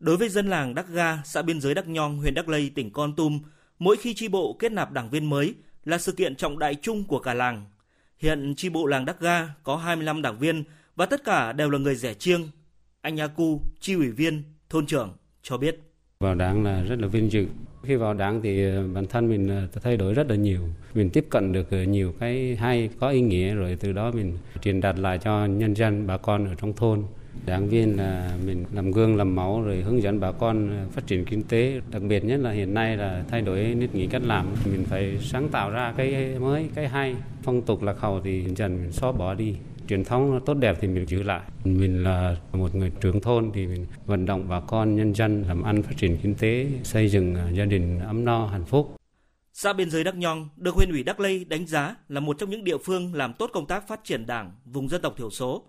Đối với dân làng Đắc Ga, xã biên giới Đắc Nhong, huyện Đắc Lây, tỉnh Con Tum, mỗi khi chi bộ kết nạp đảng viên mới là sự kiện trọng đại chung của cả làng. Hiện chi bộ làng Đắc Ga có 25 đảng viên và tất cả đều là người rẻ chiêng. Anh Nha Cu, chi ủy viên, thôn trưởng cho biết. Vào đảng là rất là vinh dự. Khi vào đảng thì ờ, bản thân mình ờ, thay đổi rất là nhiều. Mình tiếp cận được ờ, nhiều cái hay, có ý nghĩa rồi từ đó mình truyền đạt lại cho nhân dân, bà con ở trong thôn. Đảng viên là mình làm gương làm mẫu rồi hướng dẫn bà con ờ, phát triển kinh tế. Đặc biệt nhất là hiện nay là thay đổi nếp nghĩ cách làm. Mình phải sáng tạo ra cái mới, cái hay. Phong tục lạc hậu thì dần mình xóa bỏ đi truyền thống tốt đẹp thì mình giữ lại. Mình là một người trưởng thôn thì mình vận động bà con nhân dân làm ăn phát triển kinh tế, xây dựng ờ, gia đình ấm no hạnh phúc. Xã biên giới Đắc Nhong được huyện ủy Đắc Lây đánh giá là một trong những địa phương làm tốt công tác phát triển đảng vùng dân tộc thiểu số.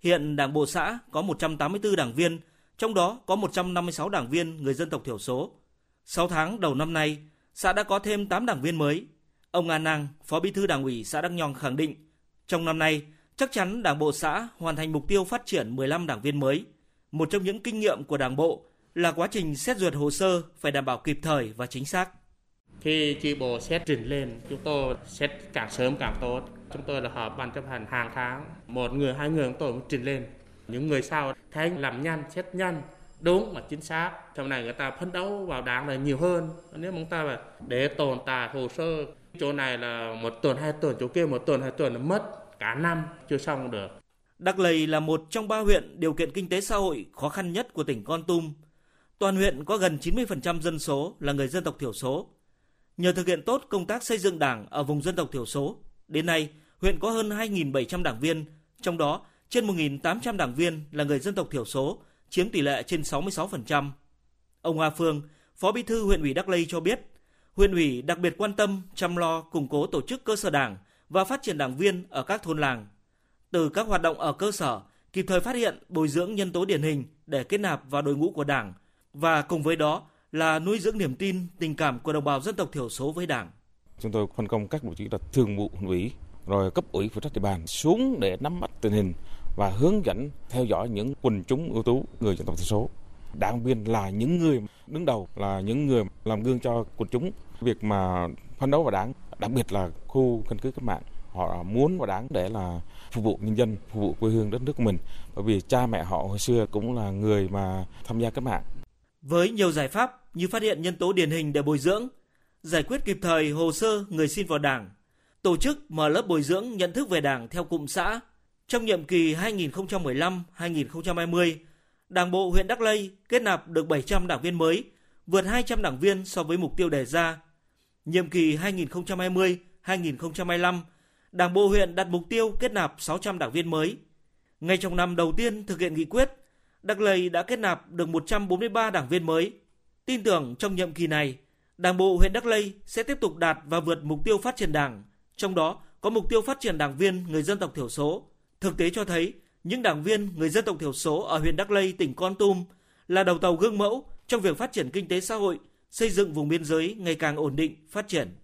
Hiện Đảng bộ xã có 184 đảng viên, trong đó có 156 đảng viên người dân tộc thiểu số. 6 tháng đầu năm nay, xã đã có thêm 8 đảng viên mới. Ông An Năng, Phó Bí thư Đảng ủy xã Đắc Nhong khẳng định, trong năm nay, chắc chắn Đảng bộ xã hoàn thành mục tiêu phát triển 15 đảng viên mới. Một trong những kinh nghiệm của Đảng bộ là quá trình xét duyệt hồ sơ phải đảm bảo kịp thời và chính xác. Khi chi bộ xét trình lên, chúng tôi xét càng sớm càng tốt. Chúng tôi là họp ban chấp hành hàng tháng, một người hai người chúng tôi cũng trình lên. Những người sau thấy làm nhanh, xét nhanh, đúng và chính xác. Sau này người ta phấn đấu vào đảng là nhiều hơn. Nếu chúng ta mà để tồn tại hồ sơ, chỗ này là một tuần hai tuần, chỗ kia một tuần hai tuần là mất cả năm chưa xong được. Đắc Lầy là một trong ba huyện điều kiện kinh tế xã hội khó khăn nhất của tỉnh Con Tum. Toàn huyện có gần 90% dân số là người dân tộc thiểu số. Nhờ thực hiện tốt công tác xây dựng đảng ở vùng dân tộc thiểu số, đến nay huyện có hơn 2.700 đảng viên, trong đó trên 1.800 đảng viên là người dân tộc thiểu số, chiếm tỷ lệ trên 66%. Ông Hoa Phương, Phó Bí thư huyện ủy Đắc Lây cho biết, huyện ủy đặc biệt quan tâm chăm lo củng cố tổ chức cơ sở đảng và phát triển đảng viên ở các thôn làng. Từ các hoạt động ở cơ sở, kịp thời phát hiện, bồi dưỡng nhân tố điển hình để kết nạp vào đội ngũ của Đảng và cùng với đó là nuôi dưỡng niềm tin, tình cảm của đồng bào dân tộc thiểu số với Đảng. Chúng tôi phân công các đồng chí là thường vụ ủy, rồi cấp ủy phụ trách địa bàn xuống để nắm bắt tình hình và hướng dẫn theo dõi những quần chúng ưu tú, người dân tộc thiểu số. Đảng viên là những người đứng đầu, là những người làm gương cho quần chúng. Việc mà phấn đấu vào đảng, đặc biệt là khu căn cứ cách mạng, họ muốn vào đảng để là phục vụ nhân dân, phục vụ quê hương đất nước của mình. Bởi vì cha mẹ họ hồi xưa cũng là người mà tham gia cách mạng. Với nhiều giải pháp như phát hiện nhân tố điển hình để bồi dưỡng giải quyết kịp thời hồ sơ người xin vào đảng tổ chức mở lớp bồi dưỡng nhận thức về đảng theo cụm xã trong nhiệm kỳ 2015-2020 Đảng bộ huyện Đắc Lây kết nạp được 700 đảng viên mới, vượt 200 đảng viên so với mục tiêu đề ra Nhiệm kỳ 2020-2025, Đảng bộ huyện đặt mục tiêu kết nạp 600 đảng viên mới. Ngay trong năm đầu tiên thực hiện nghị quyết, Đắc Lây đã kết nạp được 143 đảng viên mới. Tin tưởng trong nhiệm kỳ này, Đảng bộ huyện Đắk Lây sẽ tiếp tục đạt và vượt mục tiêu phát triển đảng, trong đó có mục tiêu phát triển đảng viên người dân tộc thiểu số. Thực tế cho thấy, những đảng viên người dân tộc thiểu số ở huyện Đắk Lây, tỉnh Con Tum là đầu tàu gương mẫu trong việc phát triển kinh tế xã hội xây dựng vùng biên giới ngày càng ổn định, phát triển.